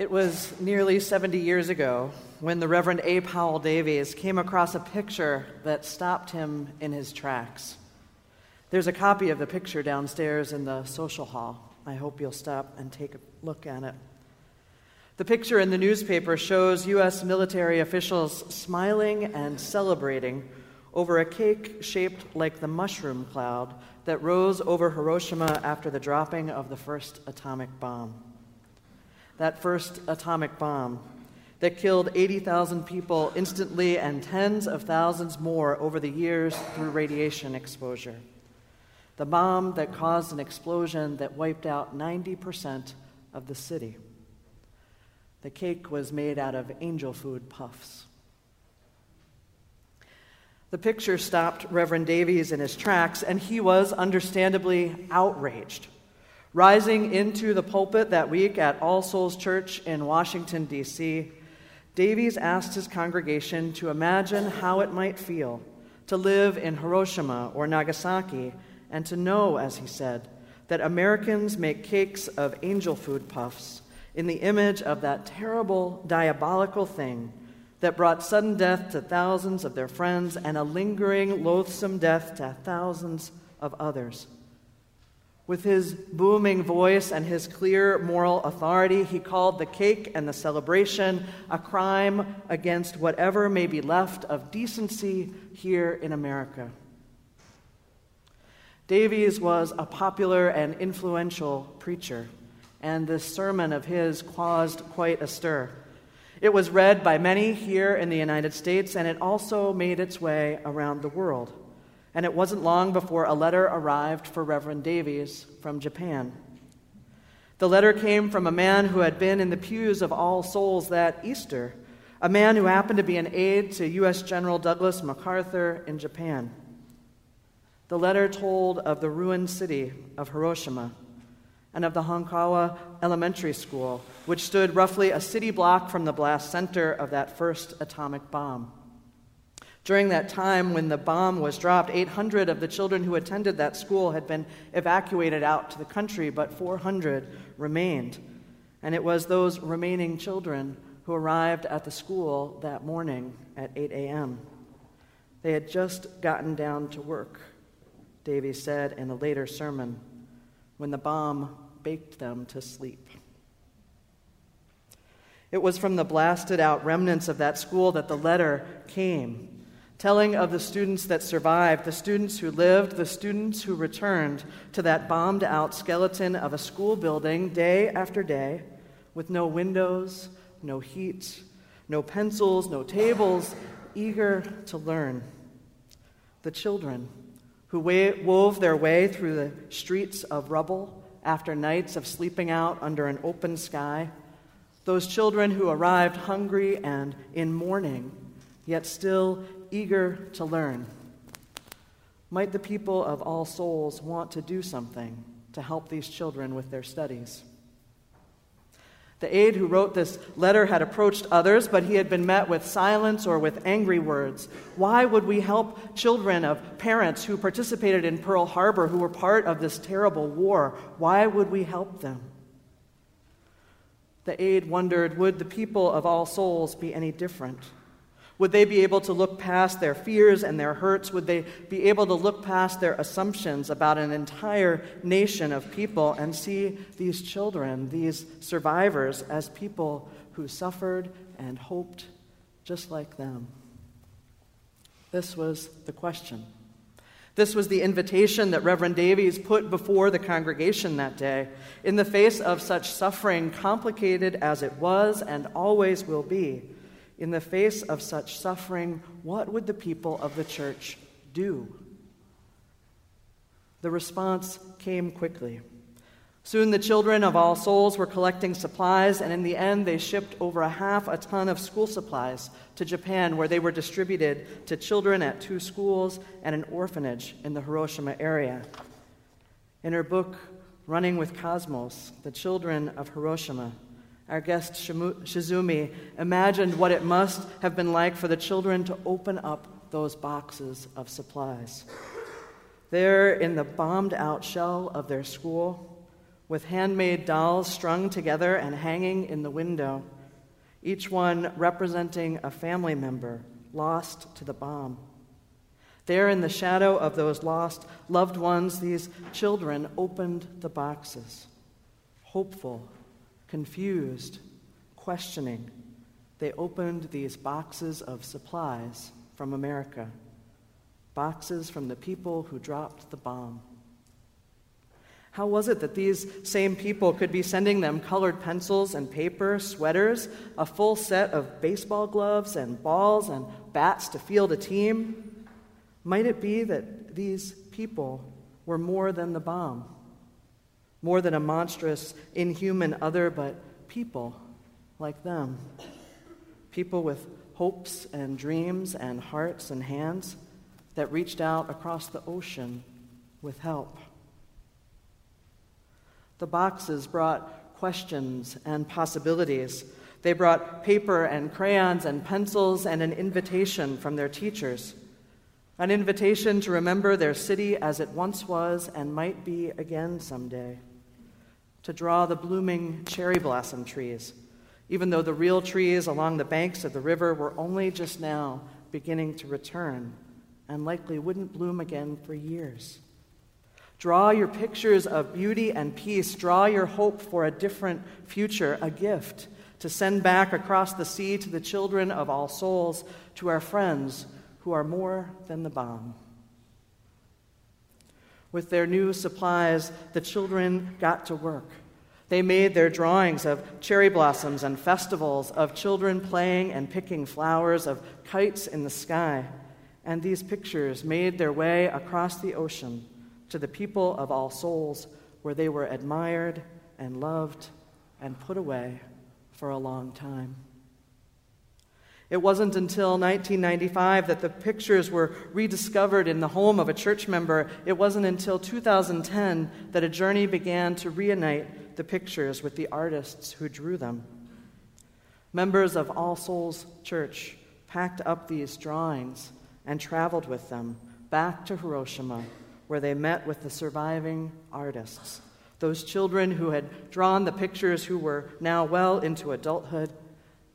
It was nearly 70 years ago when the Reverend A. Powell Davies came across a picture that stopped him in his tracks. There's a copy of the picture downstairs in the social hall. I hope you'll stop and take a look at it. The picture in the newspaper shows U.S. military officials smiling and celebrating over a cake shaped like the mushroom cloud that rose over Hiroshima after the dropping of the first atomic bomb that first atomic bomb that killed 80,000 people instantly and tens of thousands more over the years through radiation exposure. The bomb that caused an explosion that wiped out 90% of the city. The cake was made out of angel food puffs. The picture stopped Reverend Davies in his tracks, and he was understandably outraged Rising into the pulpit that week at All Souls Church in Washington, D.C., Davies asked his congregation to imagine how it might feel to live in Hiroshima or Nagasaki and to know, as he said, that Americans make cakes of angel food puffs in the image of that terrible, diabolical thing that brought sudden death to thousands of their friends and a lingering, loathsome death to thousands of others. With his booming voice and his clear moral authority, he called the cake and the celebration a crime against whatever may be left of decency here in America. Davies was a popular and influential preacher, and this sermon of his caused quite a stir. It was read by many here in the United States, and it also made its way around the world and it wasn't long before a letter arrived for Reverend Davies from Japan. The letter came from a man who had been in the pews of All Souls that Easter, a man who happened to be an aide to U.S. General Douglas MacArthur in Japan. The letter told of the ruined city of Hiroshima and of the Honkawa Elementary School, which stood roughly a city block from the blast center of that first atomic bomb. During that time when the bomb was dropped, 800 of the children who attended that school had been evacuated out to the country, but 400 remained. And it was those remaining children who arrived at the school that morning at 8 a.m. They had just gotten down to work, Davies said in a later sermon, when the bomb baked them to sleep. It was from the blasted out remnants of that school that the letter came telling of the students that survived, the students who lived, the students who returned to that bombed out skeleton of a school building day after day with no windows, no heat, no pencils, no tables, eager to learn. The children who wove their way through the streets of rubble after nights of sleeping out under an open sky. Those children who arrived hungry and in mourning, yet still eager to learn. Might the people of all souls want to do something to help these children with their studies? The aide who wrote this letter had approached others, but he had been met with silence or with angry words. Why would we help children of parents who participated in Pearl Harbor, who were part of this terrible war? Why would we help them? The aide wondered would the people of all souls be any different? Would they be able to look past their fears and their hurts? Would they be able to look past their assumptions about an entire nation of people and see these children, these survivors, as people who suffered and hoped just like them? This was the question. This was the invitation that Reverend Davies put before the congregation that day. In the face of such suffering, complicated as it was and always will be, in the face of such suffering, what would the people of the church do? The response came quickly. Soon the children of all souls were collecting supplies, and in the end, they shipped over a half a ton of school supplies to Japan, where they were distributed to children at two schools and an orphanage in the Hiroshima area. In her book, Running with Cosmos The Children of Hiroshima, our guest Shizumi imagined what it must have been like for the children to open up those boxes of supplies. There, in the bombed out shell of their school, with handmade dolls strung together and hanging in the window, each one representing a family member lost to the bomb. There, in the shadow of those lost loved ones, these children opened the boxes. Hopeful, confused, questioning, they opened these boxes of supplies from America, boxes from the people who dropped the bomb. How was it that these same people could be sending them colored pencils and paper, sweaters, a full set of baseball gloves and balls and bats to field a team? Might it be that these people were more than the bomb? More than a monstrous, inhuman other, but people like them. People with hopes and dreams and hearts and hands that reached out across the ocean with help. The boxes brought questions and possibilities. They brought paper and crayons and pencils and an invitation from their teachers an invitation to remember their city as it once was and might be again someday, to draw the blooming cherry blossom trees, even though the real trees along the banks of the river were only just now beginning to return and likely wouldn't bloom again for years. Draw your pictures of beauty and peace. Draw your hope for a different future, a gift to send back across the sea to the children of all souls, to our friends who are more than the bomb. With their new supplies, the children got to work. They made their drawings of cherry blossoms and festivals, of children playing and picking flowers, of kites in the sky. And these pictures made their way across the ocean to the people of all souls, where they were admired and loved and put away for a long time. It wasn't until 1995 that the pictures were rediscovered in the home of a church member. It wasn't until 2010 that a journey began to reunite the pictures with the artists who drew them. Members of All Souls Church packed up these drawings and traveled with them back to Hiroshima, where they met with the surviving artists, those children who had drawn the pictures who were now well into adulthood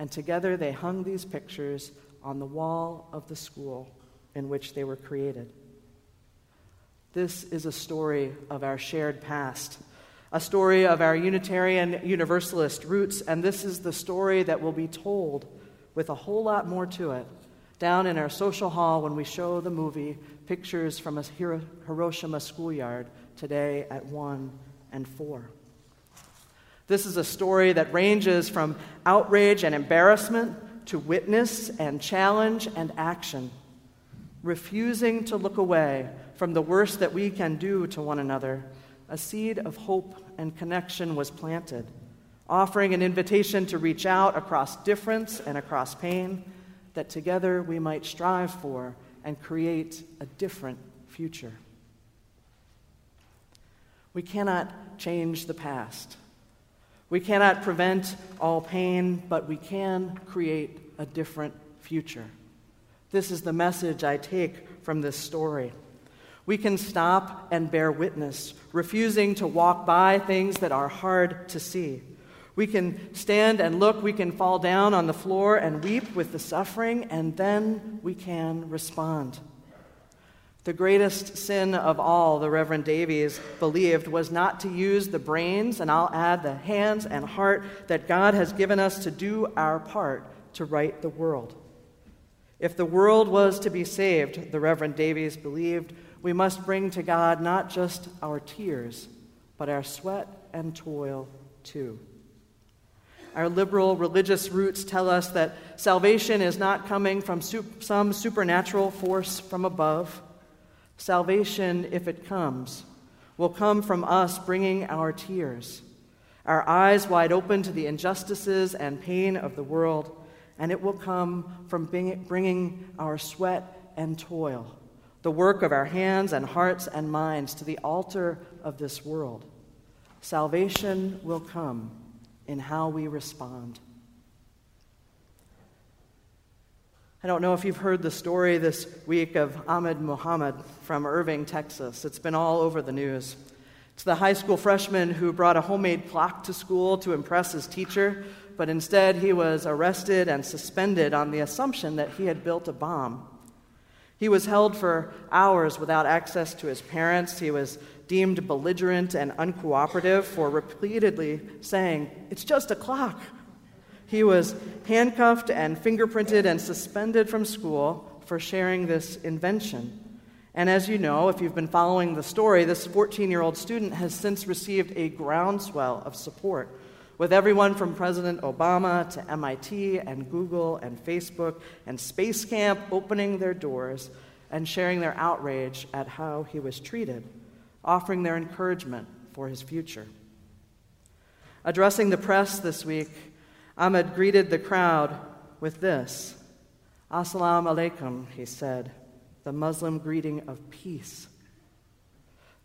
and together they hung these pictures on the wall of the school in which they were created. This is a story of our shared past, a story of our Unitarian Universalist roots, and this is the story that will be told with a whole lot more to it down in our social hall when we show the movie Pictures from a Hiroshima Schoolyard today at 1 and 4. This is a story that ranges from outrage and embarrassment to witness and challenge and action, refusing to look away from the worst that we can do to one another. A seed of hope and connection was planted, offering an invitation to reach out across difference and across pain, that together we might strive for and create a different future. We cannot change the past. We cannot prevent all pain, but we can create a different future. This is the message I take from this story. We can stop and bear witness, refusing to walk by things that are hard to see. We can stand and look, we can fall down on the floor and weep with the suffering, and then we can respond. The greatest sin of all, the Reverend Davies believed, was not to use the brains, and I'll add the hands and heart that God has given us to do our part to right the world. If the world was to be saved, the Reverend Davies believed, we must bring to God not just our tears, but our sweat and toil too. Our liberal religious roots tell us that salvation is not coming from some supernatural force from above Salvation, if it comes, will come from us bringing our tears, our eyes wide open to the injustices and pain of the world, and it will come from bringing our sweat and toil, the work of our hands and hearts and minds to the altar of this world. Salvation will come in how we respond. I don't know if you've heard the story this week of Ahmed Mohamed from Irving, Texas. It's been all over the news. It's the high school freshman who brought a homemade clock to school to impress his teacher, but instead he was arrested and suspended on the assumption that he had built a bomb. He was held for hours without access to his parents. He was deemed belligerent and uncooperative for repeatedly saying, It's just a clock. He was handcuffed and fingerprinted and suspended from school for sharing this invention. And as you know, if you've been following the story, this 14 year old student has since received a groundswell of support, with everyone from President Obama to MIT and Google and Facebook and Space Camp opening their doors and sharing their outrage at how he was treated, offering their encouragement for his future. Addressing the press this week, Ahmed greeted the crowd with this Assalamu alaikum, he said the Muslim greeting of peace.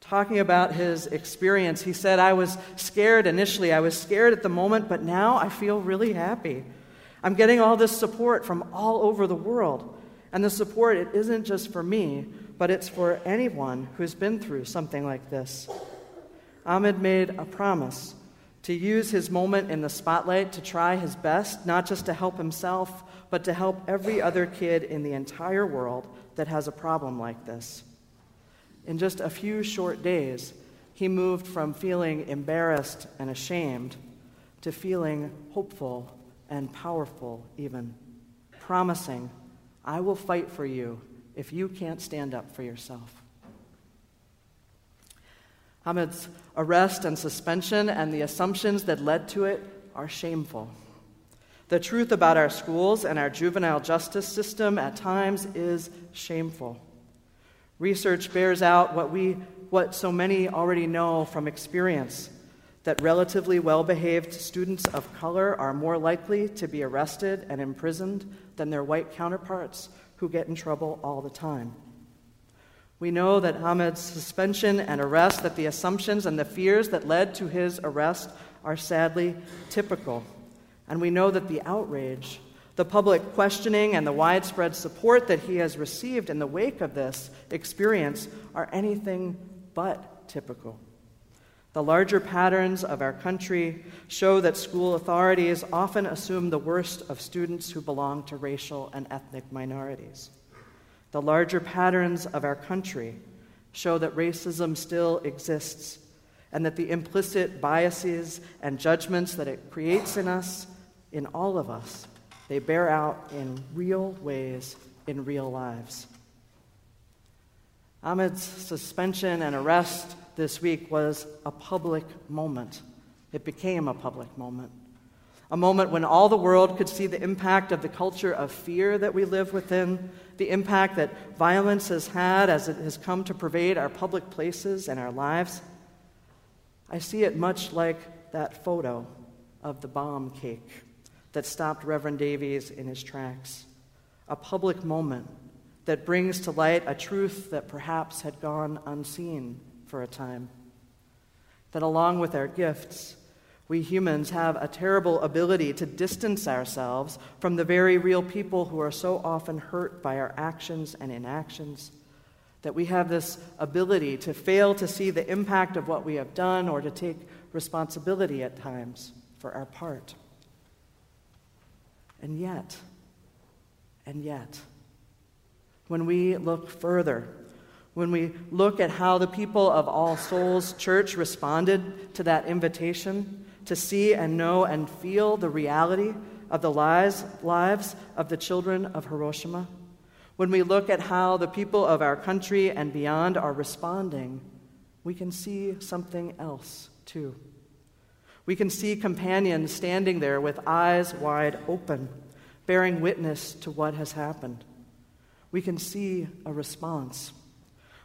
Talking about his experience, he said, I was scared initially. I was scared at the moment, but now I feel really happy. I'm getting all this support from all over the world. And the support, it isn't just for me, but it's for anyone who's been through something like this. Ahmed made a promise to use his moment in the spotlight to try his best, not just to help himself, but to help every other kid in the entire world that has a problem like this. In just a few short days, he moved from feeling embarrassed and ashamed to feeling hopeful and powerful, even, promising, I will fight for you if you can't stand up for yourself. Ahmed's arrest and suspension and the assumptions that led to it are shameful. The truth about our schools and our juvenile justice system at times is shameful. Research bears out what, we, what so many already know from experience that relatively well behaved students of color are more likely to be arrested and imprisoned than their white counterparts who get in trouble all the time. We know that Ahmed's suspension and arrest, that the assumptions and the fears that led to his arrest are sadly typical and we know that the outrage, the public questioning, and the widespread support that he has received in the wake of this experience are anything but typical. The larger patterns of our country show that school authorities often assume the worst of students who belong to racial and ethnic minorities. The larger patterns of our country show that racism still exists and that the implicit biases and judgments that it creates in us in all of us. They bear out in real ways in real lives. Ahmed's suspension and arrest this week was a public moment. It became a public moment. A moment when all the world could see the impact of the culture of fear that we live within, the impact that violence has had as it has come to pervade our public places and our lives. I see it much like that photo of the bomb cake that stopped Reverend Davies in his tracks, a public moment that brings to light a truth that perhaps had gone unseen for a time. That along with our gifts, we humans have a terrible ability to distance ourselves from the very real people who are so often hurt by our actions and inactions. That we have this ability to fail to see the impact of what we have done or to take responsibility at times for our part. And yet, and yet, when we look further, when we look at how the people of All Souls Church responded to that invitation to see and know and feel the reality of the lives, lives of the children of Hiroshima, when we look at how the people of our country and beyond are responding, we can see something else too. We can see companions standing there with eyes wide open, bearing witness to what has happened. We can see a response.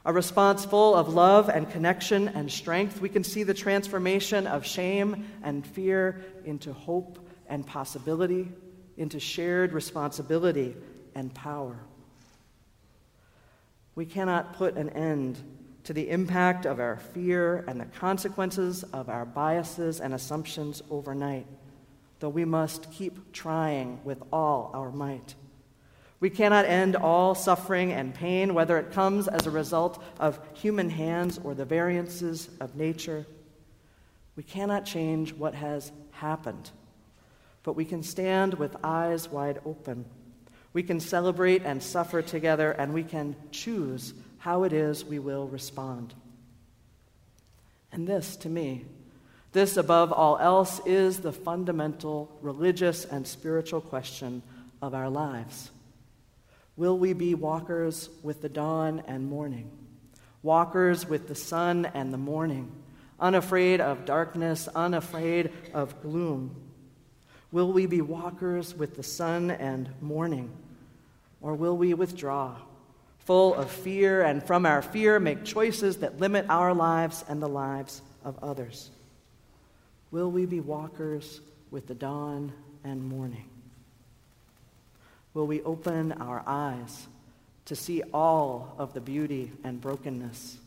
A response full of love and connection and strength. We can see the transformation of shame and fear into hope and possibility, into shared responsibility and power. We cannot put an end to the impact of our fear and the consequences of our biases and assumptions overnight, though we must keep trying with all our might. We cannot end all suffering and pain, whether it comes as a result of human hands or the variances of nature. We cannot change what has happened, but we can stand with eyes wide open. We can celebrate and suffer together, and we can choose how it is we will respond. And this, to me, this above all else, is the fundamental religious and spiritual question of our lives. Will we be walkers with the dawn and morning, walkers with the sun and the morning, unafraid of darkness, unafraid of gloom? Will we be walkers with the sun and morning, or will we withdraw, full of fear, and from our fear make choices that limit our lives and the lives of others? Will we be walkers with the dawn and morning? Will we open our eyes to see all of the beauty and brokenness?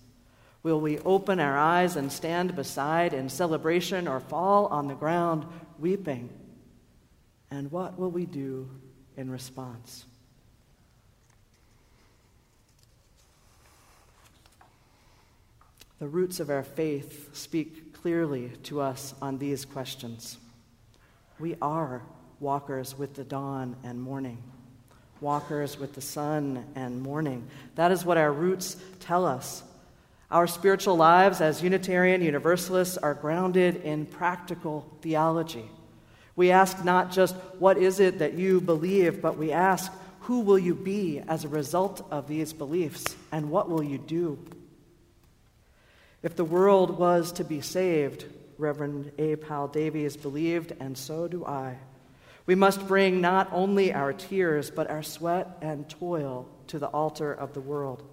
Will we open our eyes and stand beside in celebration or fall on the ground weeping? And what will we do in response? The roots of our faith speak clearly to us on these questions. We are walkers with the dawn and morning walkers with the sun and morning. That is what our roots tell us. Our spiritual lives as Unitarian Universalists are grounded in practical theology. We ask not just, what is it that you believe, but we ask, who will you be as a result of these beliefs, and what will you do? If the world was to be saved, Reverend A. Powell Davies believed, and so do I. We must bring not only our tears, but our sweat and toil to the altar of the world.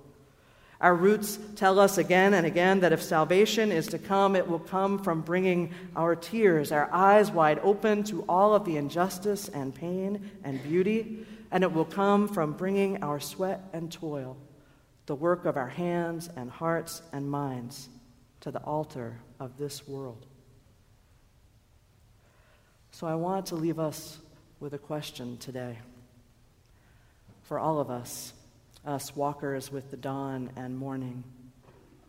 Our roots tell us again and again that if salvation is to come, it will come from bringing our tears, our eyes wide open to all of the injustice and pain and beauty, and it will come from bringing our sweat and toil, the work of our hands and hearts and minds, to the altar of this world. So I want to leave us with a question today. For all of us, us walkers with the dawn and morning,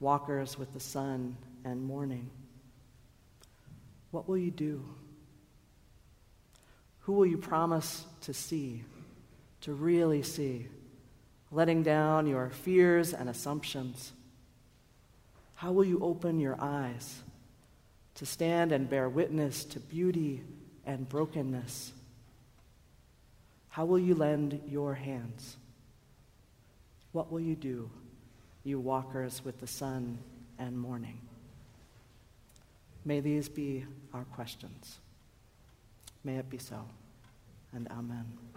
walkers with the sun and morning, what will you do? Who will you promise to see, to really see, letting down your fears and assumptions? How will you open your eyes to stand and bear witness to beauty and brokenness? How will you lend your hands? What will you do, you walkers with the sun and morning? May these be our questions. May it be so, and amen.